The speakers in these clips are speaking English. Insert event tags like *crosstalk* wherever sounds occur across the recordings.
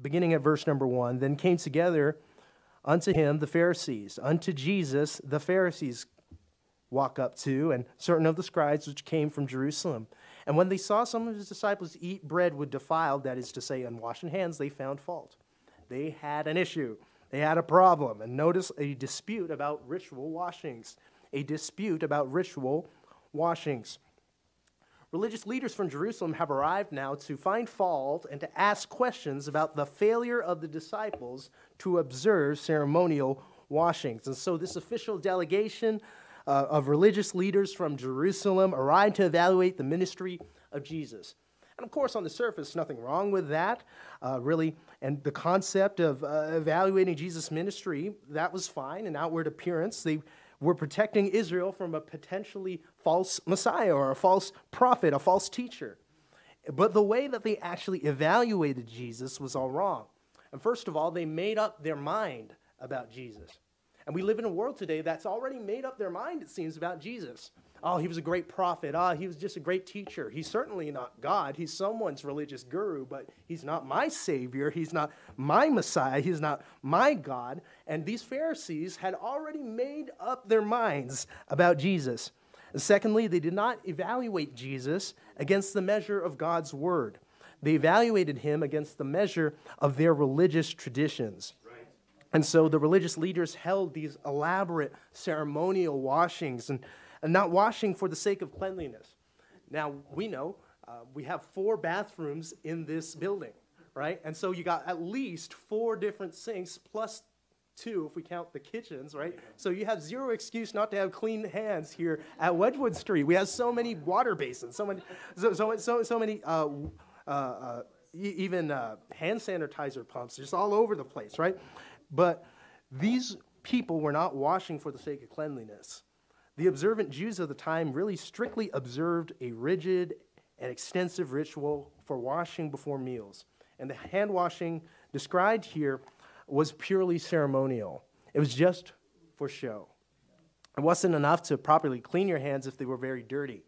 beginning at verse number one, then came together unto him the Pharisees, unto Jesus the Pharisees walk up to, and certain of the scribes which came from Jerusalem. And when they saw some of his disciples eat bread with defiled, that is to say, unwashing hands, they found fault. They had an issue. They had a problem. And notice a dispute about ritual washings. A dispute about ritual washings. Religious leaders from Jerusalem have arrived now to find fault and to ask questions about the failure of the disciples to observe ceremonial washings. And so, this official delegation uh, of religious leaders from Jerusalem arrived to evaluate the ministry of Jesus. And of course, on the surface, nothing wrong with that, uh, really. And the concept of uh, evaluating Jesus' ministry, that was fine. In outward appearance, they were protecting Israel from a potentially false Messiah or a false prophet, a false teacher. But the way that they actually evaluated Jesus was all wrong. And first of all, they made up their mind about Jesus. And we live in a world today that's already made up their mind, it seems, about Jesus. Oh, he was a great prophet. Ah, oh, he was just a great teacher. He's certainly not God. He's someone's religious guru, but he's not my Savior. He's not my Messiah. He's not my God. And these Pharisees had already made up their minds about Jesus. And secondly, they did not evaluate Jesus against the measure of God's word, they evaluated him against the measure of their religious traditions. And so the religious leaders held these elaborate ceremonial washings and and not washing for the sake of cleanliness. Now, we know uh, we have four bathrooms in this building, right? And so you got at least four different sinks plus two if we count the kitchens, right? So you have zero excuse not to have clean hands here at Wedgwood Street. We have so many water basins, so many, so, so, so, so many uh, uh, uh even uh, hand sanitizer pumps just all over the place, right? But these people were not washing for the sake of cleanliness. The observant Jews of the time really strictly observed a rigid and extensive ritual for washing before meals. And the hand washing described here was purely ceremonial, it was just for show. It wasn't enough to properly clean your hands if they were very dirty.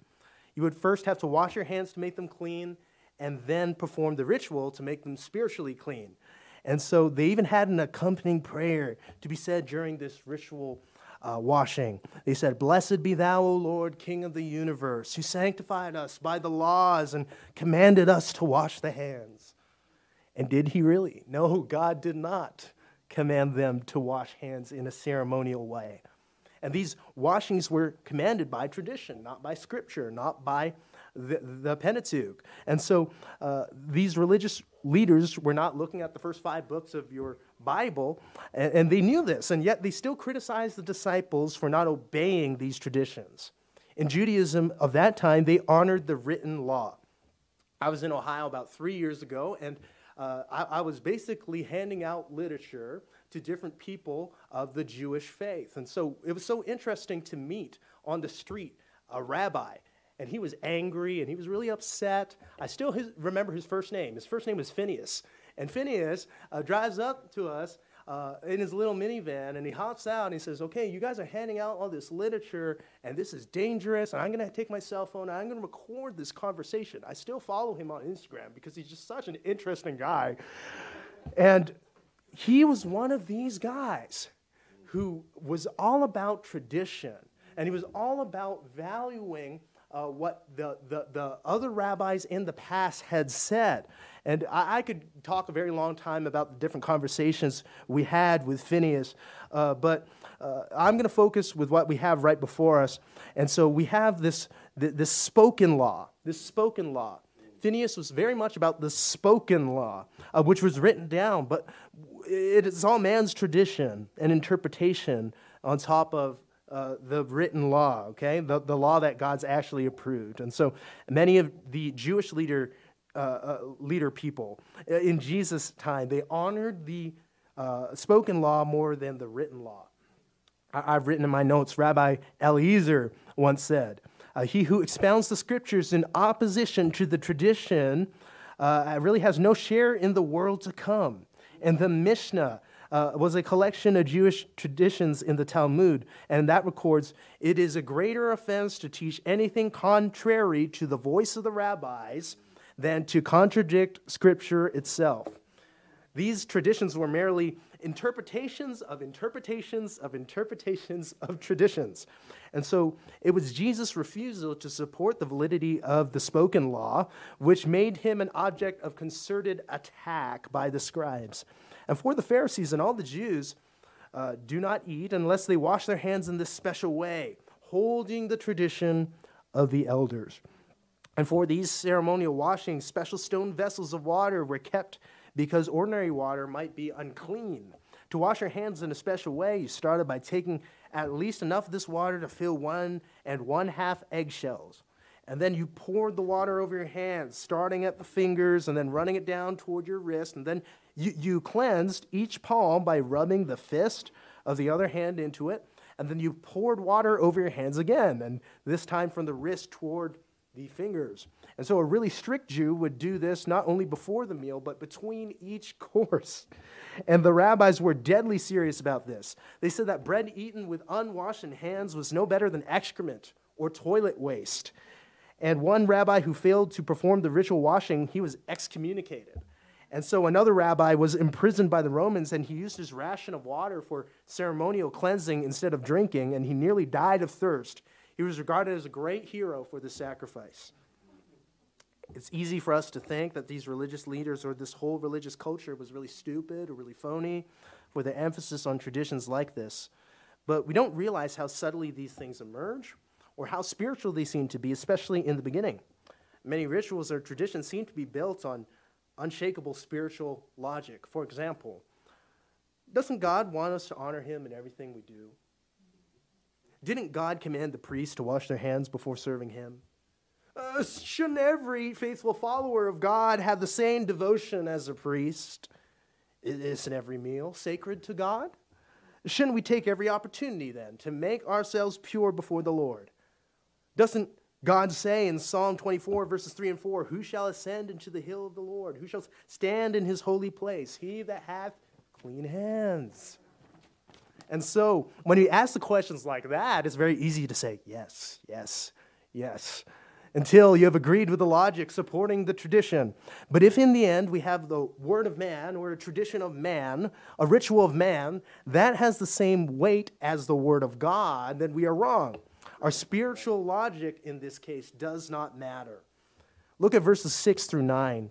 You would first have to wash your hands to make them clean and then perform the ritual to make them spiritually clean. And so they even had an accompanying prayer to be said during this ritual uh, washing. They said, Blessed be thou, O Lord, King of the universe, who sanctified us by the laws and commanded us to wash the hands. And did he really? No, God did not command them to wash hands in a ceremonial way. And these washings were commanded by tradition, not by scripture, not by the, the Pentateuch. And so uh, these religious leaders were not looking at the first five books of your Bible, and, and they knew this, and yet they still criticized the disciples for not obeying these traditions. In Judaism of that time, they honored the written law. I was in Ohio about three years ago, and uh, I, I, was basically handing out literature to different people of the Jewish faith. And so it was so interesting to meet on the street a rabbi and he was angry and he was really upset. I still his, remember his first name. His first name was Phineas. And Phineas uh, drives up to us uh, in his little minivan and he hops out and he says, Okay, you guys are handing out all this literature and this is dangerous. And I'm going to take my cell phone and I'm going to record this conversation. I still follow him on Instagram because he's just such an interesting guy. And he was one of these guys who was all about tradition and he was all about valuing uh, what the, the, the other rabbis in the past had said. And I, I, could talk a very long time about the different conversations we had with Phineas, uh, but uh, I'm going to focus with what we have right before us. And so we have this, this spoken law, this spoken law. Phineas was very much about the spoken law, uh, which was written down, but it is all man's tradition and interpretation on top of uh, the written law, okay? The, the law that God's actually approved. And so many of the Jewish leader, uh, uh, leader people uh, in Jesus' time, they honored the uh, spoken law more than the written law. I, have written in my notes, Rabbi Eliezer once said, He who expounds the scriptures in opposition to the tradition really has no share in the world to come. And the Mishnah, uh, was a collection of Jewish traditions in the Talmud, and that records it is a greater offense to teach anything contrary to the voice of the rabbis than to contradict Scripture itself. These traditions were merely interpretations of interpretations of interpretations of traditions. And so it was Jesus' refusal to support the validity of the spoken law, which made him an object of concerted attack by the scribes. And for the Pharisees and all the Jews, uh, do not eat unless they wash their hands in this special way, holding the tradition of the elders. And for these ceremonial washings, special stone vessels of water were kept because ordinary water might be unclean. To wash your hands in a special way, you started by taking at least enough of this water to fill one and one half eggshells. And then you poured the water over your hands, starting at the fingers and then running it down toward your wrist. And then you, you cleansed each palm by rubbing the fist of the other hand into it. And then you poured water over your hands again, and this time from the wrist toward the fingers. And so a really strict Jew would do this not only before the meal, but between each *laughs* course. And the rabbis were deadly serious about this. They said that bread eaten with unwashed hands was no better than excrement or toilet waste. And one rabbi who failed to perform the ritual washing, he was excommunicated. And so another rabbi was imprisoned by the Romans, and he used his ration of water for ceremonial cleansing instead of drinking, and he nearly died of thirst. He was regarded as a great hero for the sacrifice. It's easy for us to think that these religious leaders or this whole religious culture was really stupid or really phony for the emphasis on traditions like this. But we don't realize how subtly these things emerge or how spiritual they seem to be, especially in the beginning. Many rituals or traditions seem to be built on unshakable spiritual logic. For example, doesn't God want us to honor him in everything we do? Didn't God command the priests to wash their hands before serving him? Uh, shouldn't every faithful follower of God have the same devotion as a priest? Isn't every meal sacred to God? Shouldn't we take every opportunity then to make ourselves pure before the Lord? Doesn't God say in Psalm 24, verses 3 and 4, Who shall ascend into the hill of the Lord? Who shall stand in his holy place? He that hath clean hands. And so, when you ask the questions like that, it's very easy to say, Yes, yes, yes, until you have agreed with the logic supporting the tradition. But if in the end we have the word of man or a tradition of man, a ritual of man, that has the same weight as the word of God, then we are wrong. Our spiritual logic in this case does not matter. Look at verses 6 through 9.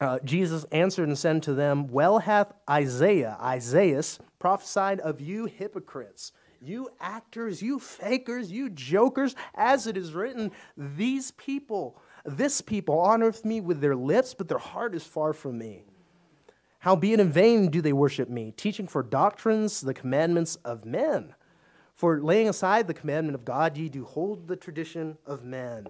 Uh, Jesus answered and said to them, Well hath Isaiah, Isaiah, prophesied of you hypocrites, you actors, you fakers, you jokers, as it is written, these people, this people honoreth me with their lips, but their heart is far from me. Howbeit in vain do they worship me, teaching for doctrines the commandments of men. For laying aside the commandment of God, ye do hold the tradition of men.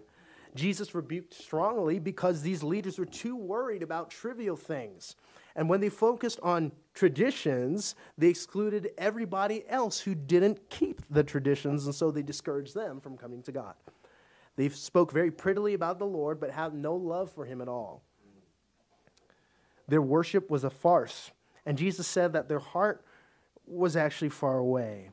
Jesus rebuked strongly because these leaders were too worried about trivial things. And when they focused on traditions, they excluded everybody else who didn't keep the traditions, and so they discouraged them from coming to God. They spoke very prettily about the Lord, but had no love for him at all. Their worship was a farce, and Jesus said that their heart was actually far away.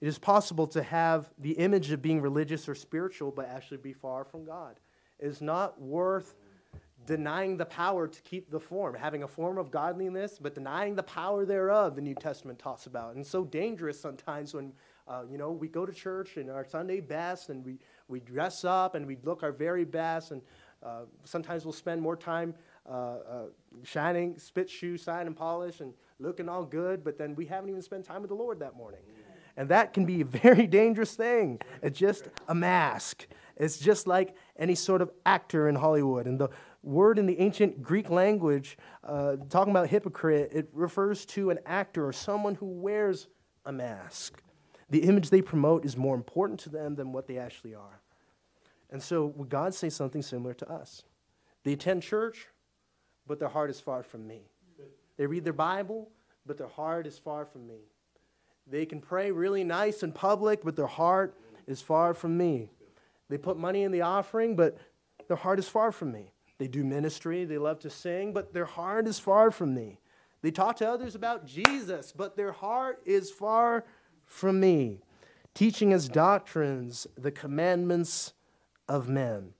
It is possible to have the image of being religious or spiritual, but actually be far from God. It is not worth denying the power to keep the form, having a form of godliness, but denying the power thereof, the New Testament talks about. And so dangerous sometimes when, uh, you know, we go to church in our Sunday best and we, we dress up and we look our very best, and uh, sometimes we'll spend more time uh, uh shining, spit shoe, sign, and polish, and looking all good, but then we haven't even spent time with the Lord that morning. And that can be a *laughs* very dangerous thing. It's just a mask. It's just like any sort of actor in Hollywood. And the word in the ancient Greek language, uh, talking about hypocrite, it refers to an actor or someone who wears a mask. The image they promote is more important to them than what they actually are. And so, would God say something similar to us? They attend church, but their heart is far from me. They read their Bible, but their heart is far from me. They can pray really nice in public, but their heart is far from me. They put money in the offering, but their heart is far from me. They do ministry, they love to sing, but their heart is far from me. They talk to others about Jesus, but their heart is far from me. Teaching as doctrines the commandments of men.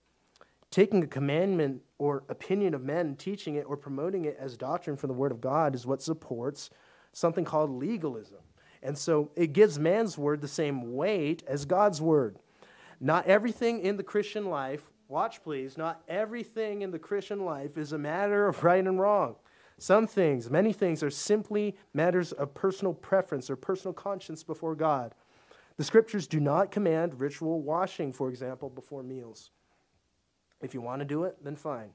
Taking a commandment or opinion of men teaching it or promoting it as doctrine from the Word of God is what supports something called legalism. And so it gives man's word the same weight as God's word. Not everything in the Christian life, watch please, not everything in the Christian life is a matter of right and wrong. Some things, many things, are simply matters of personal preference or personal conscience before God. The scriptures do not command ritual washing, for example, before meals. If you want to do it, then fine.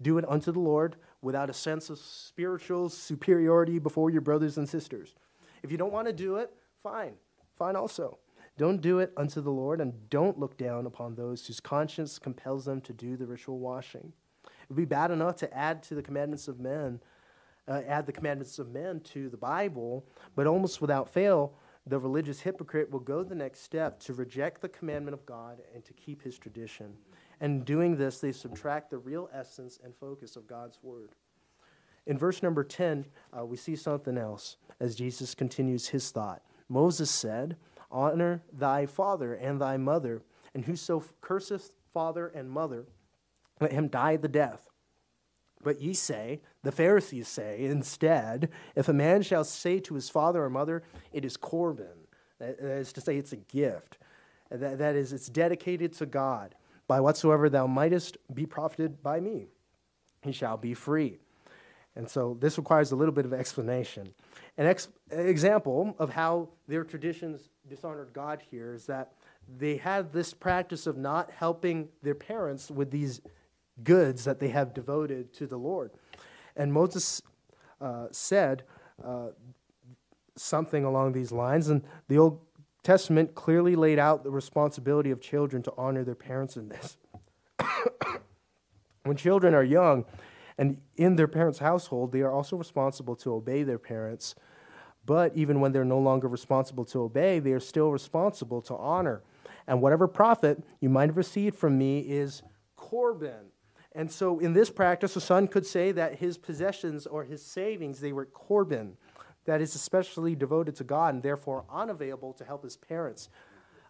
Do it unto the Lord without a sense of spiritual superiority before your brothers and sisters. If you don't want to do it, fine. Fine also. Don't do it unto the Lord, and don't look down upon those whose conscience compels them to do the ritual washing. It would be bad enough to add to the commandments of men, uh, add the commandments of men to the Bible, but almost without fail, the religious hypocrite will go the next step to reject the commandment of God and to keep his tradition. And doing this, they subtract the real essence and focus of God's word. In verse number 10, uh, we see something else as Jesus continues his thought. Moses said, Honor thy father and thy mother, and whoso curseth father and mother, let him die the death. But ye say, the Pharisees say, instead, if a man shall say to his father or mother, it is Corban, that is to say, it's a gift, that is, it's dedicated to God, by whatsoever thou mightest be profited by me, he shall be free. And so this requires a little bit of explanation. An ex- example of how their traditions dishonored God here is that they had this practice of not helping their parents with these goods that they have devoted to the Lord. And Moses uh, said uh, something along these lines, and the Old Testament clearly laid out the responsibility of children to honor their parents in this. *coughs* when children are young, and in their parents' household, they are also responsible to obey their parents. But even when they're no longer responsible to obey, they are still responsible to honor. And whatever profit you might have received from me is Corban. And so in this practice, a son could say that his possessions or his savings, they were Corban, that is especially devoted to God and therefore unavailable to help his parents.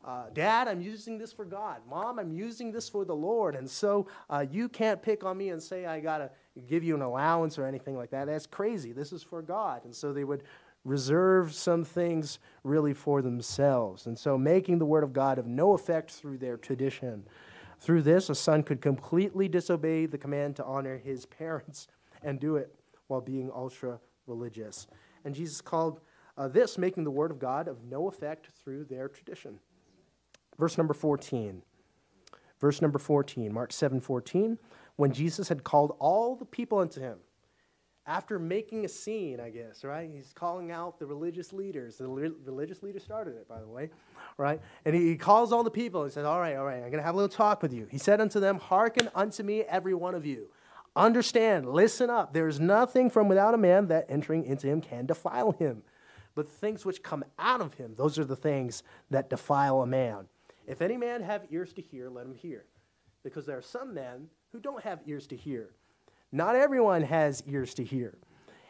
Uh, Dad, I'm using this for God. Mom, I'm using this for the Lord. And so uh, you can't pick on me and say I got to give you an allowance or anything like that. That's crazy. This is for God. And so they would reserve some things really for themselves. And so making the word of God of no effect through their tradition. Through this, a son could completely disobey the command to honor his parents *laughs* and do it while being ultra religious. And Jesus called uh, this making the word of God of no effect through their tradition. Verse number 14. Verse number 14, Mark 7 14 when Jesus had called all the people unto him. After making a scene, I guess, right? He's calling out the religious leaders. The religious leaders started it, by the way, right? And he, he calls all the people and says, All right, all right, I'm going to have a little talk with you. He said unto them, Hearken unto me, every one of you. Understand, listen up. There is nothing from without a man that entering into him can defile him. But things which come out of him, those are the things that defile a man. If any man have ears to hear, let him hear. Because there are some men who don't have ears to hear. Not everyone has ears to hear.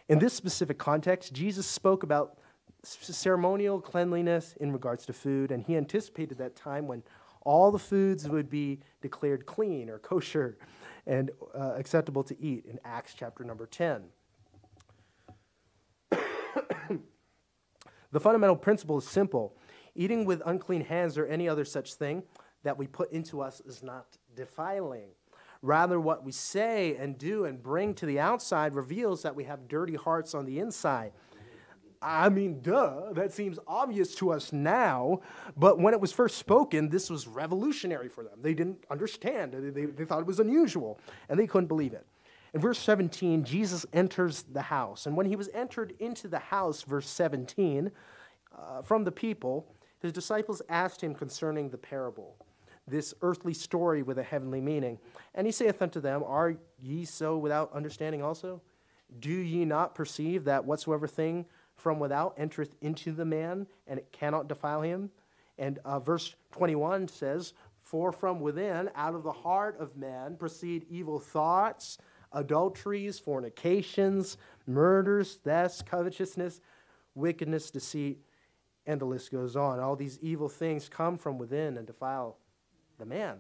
In this specific context, Jesus spoke about ceremonial cleanliness in regards to food, and he anticipated that time when all the foods would be declared clean or kosher and uh, acceptable to eat in Acts chapter number 10. *coughs* the fundamental principle is simple eating with unclean hands or any other such thing that we put into us is not defiling. Rather, what we say and do and bring to the outside reveals that we have dirty hearts on the inside. I mean, duh, that seems obvious to us now, but when it was first spoken, this was revolutionary for them. They didn't understand, they, they, they thought it was unusual, and they couldn't believe it. In verse 17, Jesus enters the house, and when he was entered into the house, verse 17, uh, from the people, his disciples asked him concerning the parable this earthly story with a heavenly meaning. And he saith unto them, Are ye so without understanding also? Do ye not perceive that whatsoever thing from without entereth into the man, and it cannot defile him? And uh, verse 21 says, For from within, out of the heart of man, proceed evil thoughts, adulteries, fornications, murders, thefts, covetousness, wickedness, deceit, and the list goes on. All these evil things come from within and defile the man.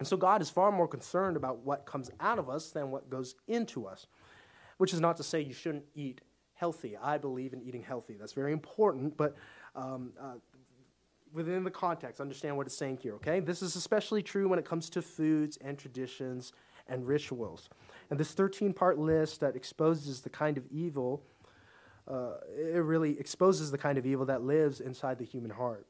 And so God is far more concerned about what comes out of us than what goes into us, which is not to say you shouldn't eat healthy. I believe in eating healthy. That's very important, but um, uh, within the context, understand what it's saying here, okay? This is especially true when it comes to foods and traditions and rituals. And this 13 part list that exposes the kind of evil, uh, it really exposes the kind of evil that lives inside the human heart.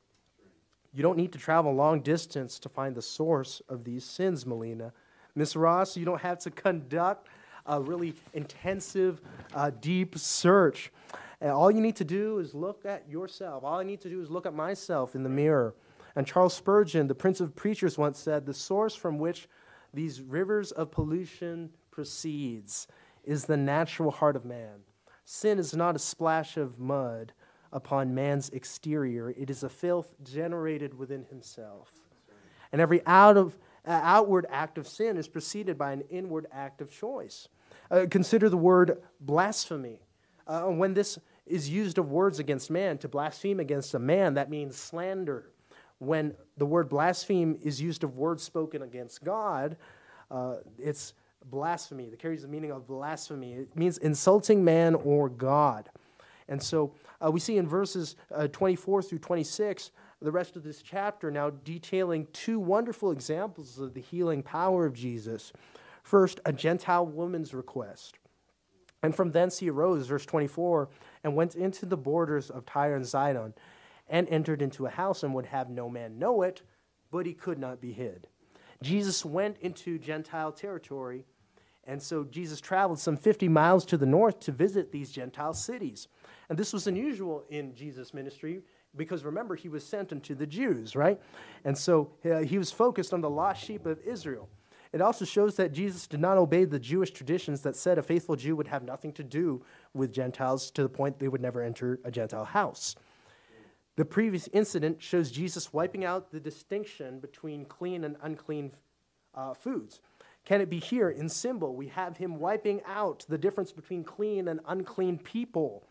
You don't need to travel long distance to find the source of these sins, Melina. Miss Ross, you don't have to conduct a really intensive, uh, deep search. And all you need to do is look at yourself. All I need to do is look at myself in the mirror. And Charles Spurgeon, the Prince of Preachers, once said the source from which these rivers of pollution proceeds is the natural heart of man. Sin is not a splash of mud upon man's exterior, it is a filth generated within himself. And every out of, uh, outward act of sin is preceded by an inward act of choice. Uh, consider the word blasphemy. Uh, when this is used of words against man, to blaspheme against a man, that means slander. When the word blaspheme is used of words spoken against God, uh, it's blasphemy. That carries the meaning of blasphemy. It means insulting man or God. And so uh, we see in verses uh, 24 through 26, the rest of this chapter now detailing two wonderful examples of the healing power of Jesus. First, a Gentile woman's request. And from thence he arose, verse 24, and went into the borders of Tyre and Sidon, and entered into a house, and would have no man know it, but he could not be hid. Jesus went into Gentile territory, and so Jesus traveled some 50 miles to the north to visit these Gentile cities. And this was unusual in Jesus' ministry because remember, he was sent unto the Jews, right? And so uh, he was focused on the lost sheep of Israel. It also shows that Jesus did not obey the Jewish traditions that said a faithful Jew would have nothing to do with Gentiles to the point they would never enter a Gentile house. The previous incident shows Jesus wiping out the distinction between clean and unclean uh, foods. Can it be here in symbol? We have him wiping out the difference between clean and unclean people.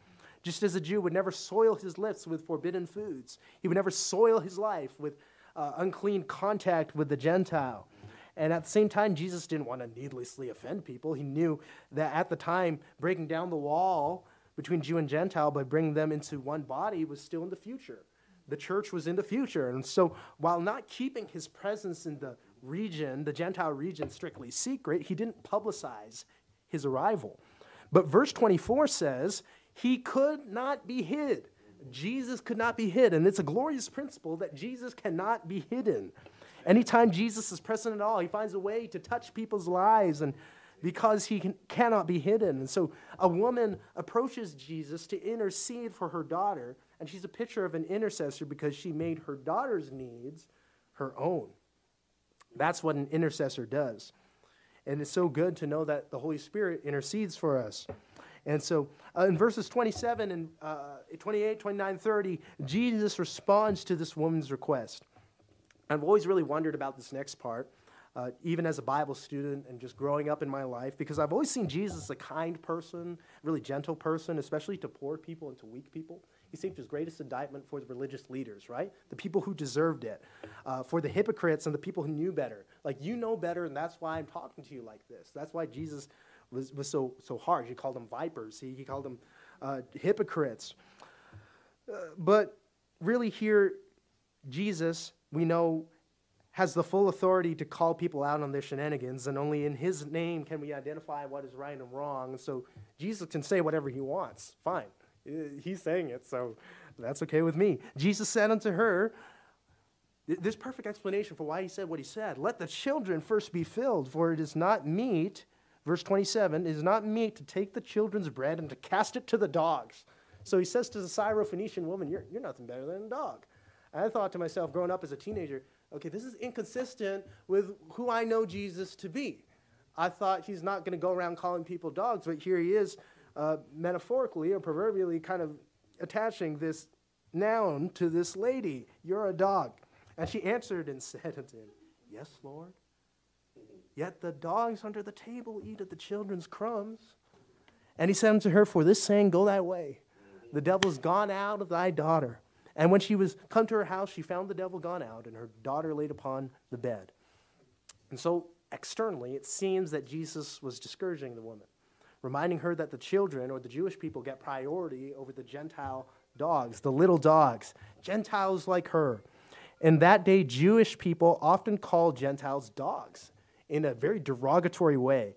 Just as a Jew would never soil his lips with forbidden foods, he would never soil his life with uh, unclean contact with the Gentile. And at the same time, Jesus didn't want to needlessly offend people. He knew that at the time, breaking down the wall between Jew and Gentile by bringing them into one body was still in the future. The church was in the future. And so, while not keeping his presence in the region, the Gentile region, strictly secret, he didn't publicize his arrival. But verse 24 says he could not be hid. Jesus could not be hid. And it's a glorious principle that Jesus cannot be hidden. Anytime Jesus is present at all, he finds a way to touch people's lives and because he can, cannot be hidden. And so a woman approaches Jesus to intercede for her daughter, and she's a picture of an intercessor because she made her daughter's needs her own. That's what an intercessor does. And it's so good to know that the Holy Spirit intercedes for us. And so uh, in verses 27 and uh, 28, 29, 30, Jesus responds to this woman's request. I've always really wondered about this next part, uh, even as a Bible student and just growing up in my life, because I've always seen Jesus a kind person, really gentle person, especially to poor people and to weak people. He seemed his greatest indictment for the religious leaders, right? The people who deserved it, uh, for the hypocrites and the people who knew better. Like, you know better, and that's why I'm talking to you like this. That's why Jesus was, was so, so harsh. He called them vipers, he, he called them uh, hypocrites. Uh, but really, here, Jesus, we know, has the full authority to call people out on their shenanigans, and only in his name can we identify what is right and wrong. So Jesus can say whatever he wants. Fine. Uh, he's saying it, so that's okay with me. Jesus said unto her, this perfect explanation for why he said what he said. Let the children first be filled, for it is not meet verse 27, it is not meet to take the children's bread and to cast it to the dogs. So he says to the Syrophoenician woman, You're, you're nothing better than a dog. And I thought to myself, growing up as a teenager, okay, this is inconsistent with who I know Jesus to be. I thought he's not going to go around calling people dogs, but here he is, uh, metaphorically or proverbially, kind of attaching this noun to this lady. You're a dog. And she answered and said unto him, Yes, Lord. Yet the dogs under the table eat of the children's crumbs. And he said unto her, For this saying, go thy way. The devil is gone out of thy daughter. And when she was come to her house, she found the devil gone out, and her daughter laid upon the bed. And so, externally, it seems that Jesus was discouraging the woman, reminding her that the children or the Jewish people get priority over the Gentile dogs, the little dogs, Gentiles like her. In that day, Jewish people often called Gentiles dogs in a very derogatory way.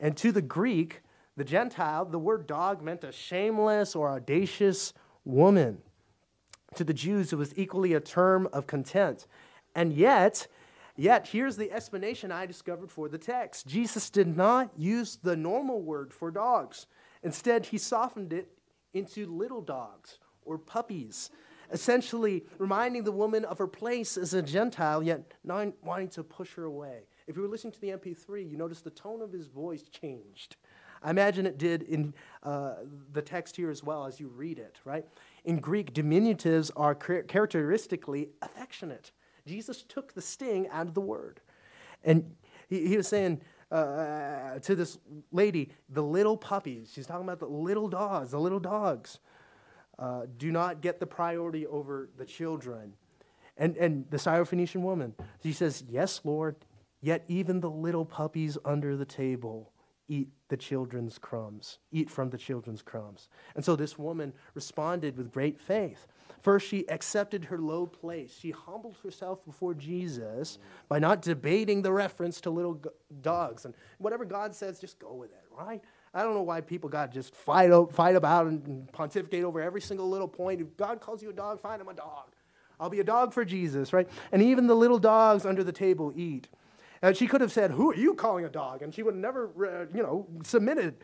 And to the Greek, the Gentile, the word dog meant a shameless or audacious woman. To the Jews, it was equally a term of contempt. And yet, yet, here's the explanation I discovered for the text Jesus did not use the normal word for dogs. Instead, he softened it into little dogs or puppies, essentially reminding the woman of her place as a Gentile, yet not wanting to push her away. If you were listening to the MP3, you noticed the tone of his voice changed. I imagine it did in uh, the text here as well as you read it, right? In Greek, diminutives are characteristically affectionate. Jesus took the sting out of the word. And he, he was saying uh, to this lady, the little puppies, she's talking about the little dogs, the little dogs, uh, do not get the priority over the children. And, and the Syrophoenician woman, she says, Yes, Lord, yet even the little puppies under the table eat the children's crumbs, eat from the children's crumbs. And so this woman responded with great faith. First, she accepted her low place. She humbled herself before Jesus by not debating the reference to little dogs. And whatever God says, just go with it, right? I don't know why people got just fight, fight about and pontificate over every single little point. If God calls you a dog, fine, I'm a dog. I'll be a dog for Jesus, right? And even the little dogs under the table eat. And she could have said, Who are you calling a dog? And she would have never, uh, you know, submitted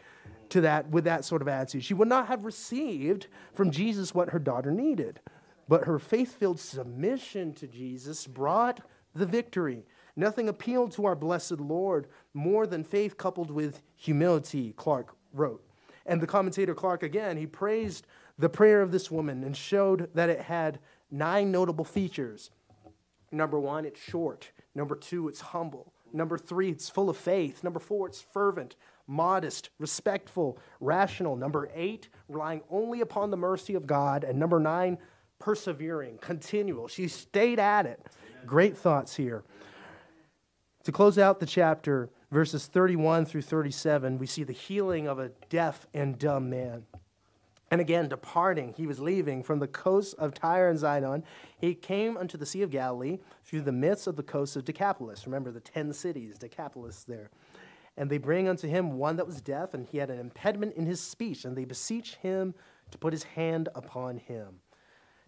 to that with that sort of attitude. She would not have received from Jesus what her daughter needed. But her faith filled submission to Jesus brought the victory. Nothing appealed to our blessed Lord more than faith coupled with humility, Clarke wrote. And the commentator Clarke again, he praised the prayer of this woman and showed that it had nine notable features. Number one, it's short. Number two, it's humble. Number three, it's full of faith. Number four, it's fervent, modest, respectful, rational. Number eight, relying only upon the mercy of God. And number nine, persevering, continual. She stayed at it. Great thoughts here. To close out the chapter, verses 31 through 37, we see the healing of a deaf and dumb man. And again, departing, he was leaving from the coast of Tyre and Zidon. He came unto the Sea of Galilee through the midst of the coast of Decapolis. Remember the ten cities, Decapolis there. And they bring unto him one that was deaf, and he had an impediment in his speech, and they beseech him to put his hand upon him.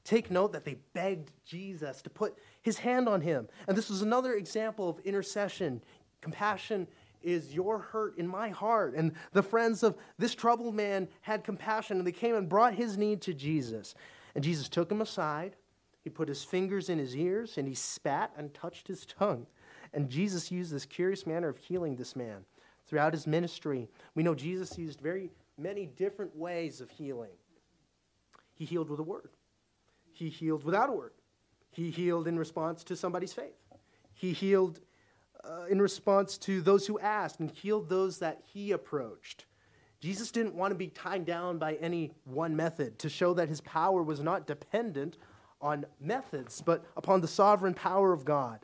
Take note that they begged Jesus to put his hand on him. And this was another example of intercession, compassion is your hurt in my heart. And the friends of this troubled man had compassion and they came and brought his need to Jesus. And Jesus took him aside. He put his fingers in his ears and he spat and touched his tongue. And Jesus used this curious manner of healing this man. Throughout his ministry, we know Jesus used very many different ways of healing. He healed with a word, he healed without a word, he healed in response to somebody's faith, he healed uh, in response to those who asked and healed those that he approached. Jesus didn't want to be tied down by any one method to show that his power was not dependent on methods, but upon the sovereign power of God.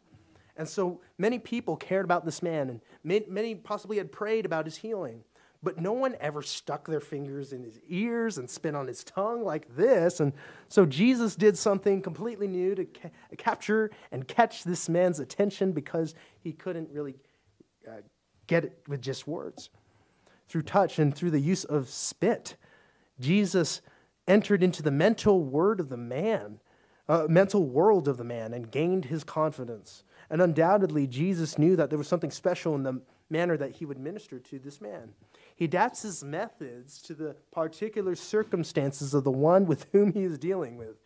And so many people cared about this man, and many possibly had prayed about his healing. But no one ever stuck their fingers in his ears and spit on his tongue like this. And so Jesus did something completely new to ca- capture and catch this man's attention because he couldn't really uh, get it with just words. Through touch and through the use of spit, Jesus entered into the mental word of the man, uh, mental world of the man, and gained his confidence. And undoubtedly, Jesus knew that there was something special in the manner that he would minister to this man. He adapts his methods to the particular circumstances of the one with whom he is dealing with.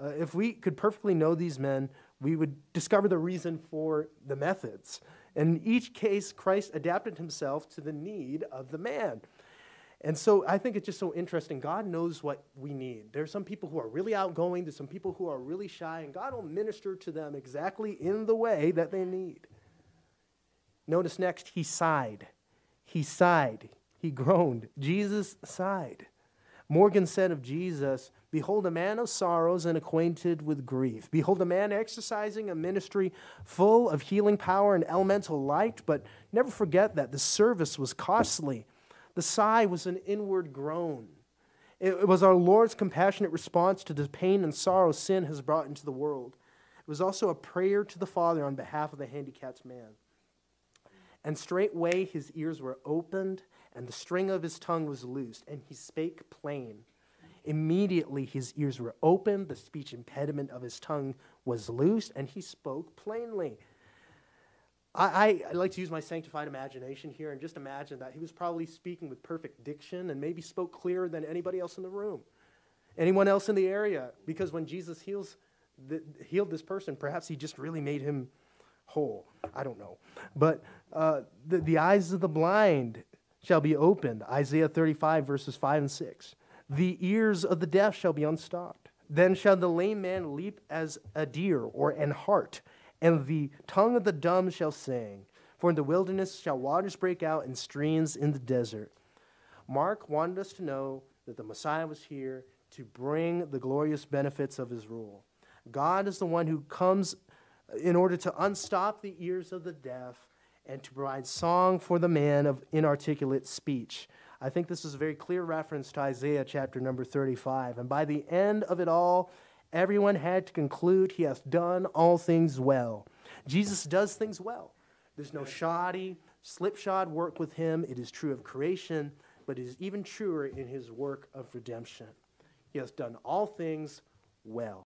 Uh, if we could perfectly know these men, we would discover the reason for the methods. In each case, Christ adapted himself to the need of the man. And so I think it's just so interesting. God knows what we need. There are some people who are really outgoing, there's some people who are really shy, and God will minister to them exactly in the way that they need. Notice next, he sighed. He sighed. He groaned. Jesus sighed. Morgan said of Jesus, Behold, a man of sorrows and acquainted with grief. Behold, a man exercising a ministry full of healing power and elemental light, but never forget that the service was costly. The sigh was an inward groan. It was our Lord's compassionate response to the pain and sorrow sin has brought into the world. It was also a prayer to the Father on behalf of the handicapped man. And straightway his ears were opened, and the string of his tongue was loosed, and he spake plain. Immediately his ears were opened, the speech impediment of his tongue was loosed, and he spoke plainly. I, I, like to use my sanctified imagination here and just imagine that he was probably speaking with perfect diction and maybe spoke clearer than anybody else in the room, anyone else in the area. Because when Jesus heals, the, healed this person, perhaps he just really made him whole. I don't know. But uh, the, the eyes of the blind shall be opened. Isaiah 35, verses 5 and 6. The ears of the deaf shall be unstopped. Then shall the lame man leap as a deer or an hart and the tongue of the dumb shall sing. For in the wilderness shall waters break out and streams in the desert. Mark wanted us to know that the Messiah was here to bring the glorious benefits of his rule. God is the one who comes in order to unstop the ears of the deaf and to provide song for the man of inarticulate speech. I think this is a very clear reference to Isaiah chapter number 35. And by the end of it all, Everyone had to conclude he hath done all things well. Jesus does things well. There's no shoddy, slipshod work with him. It is true of creation, but it is even truer in his work of redemption. He has done all things well.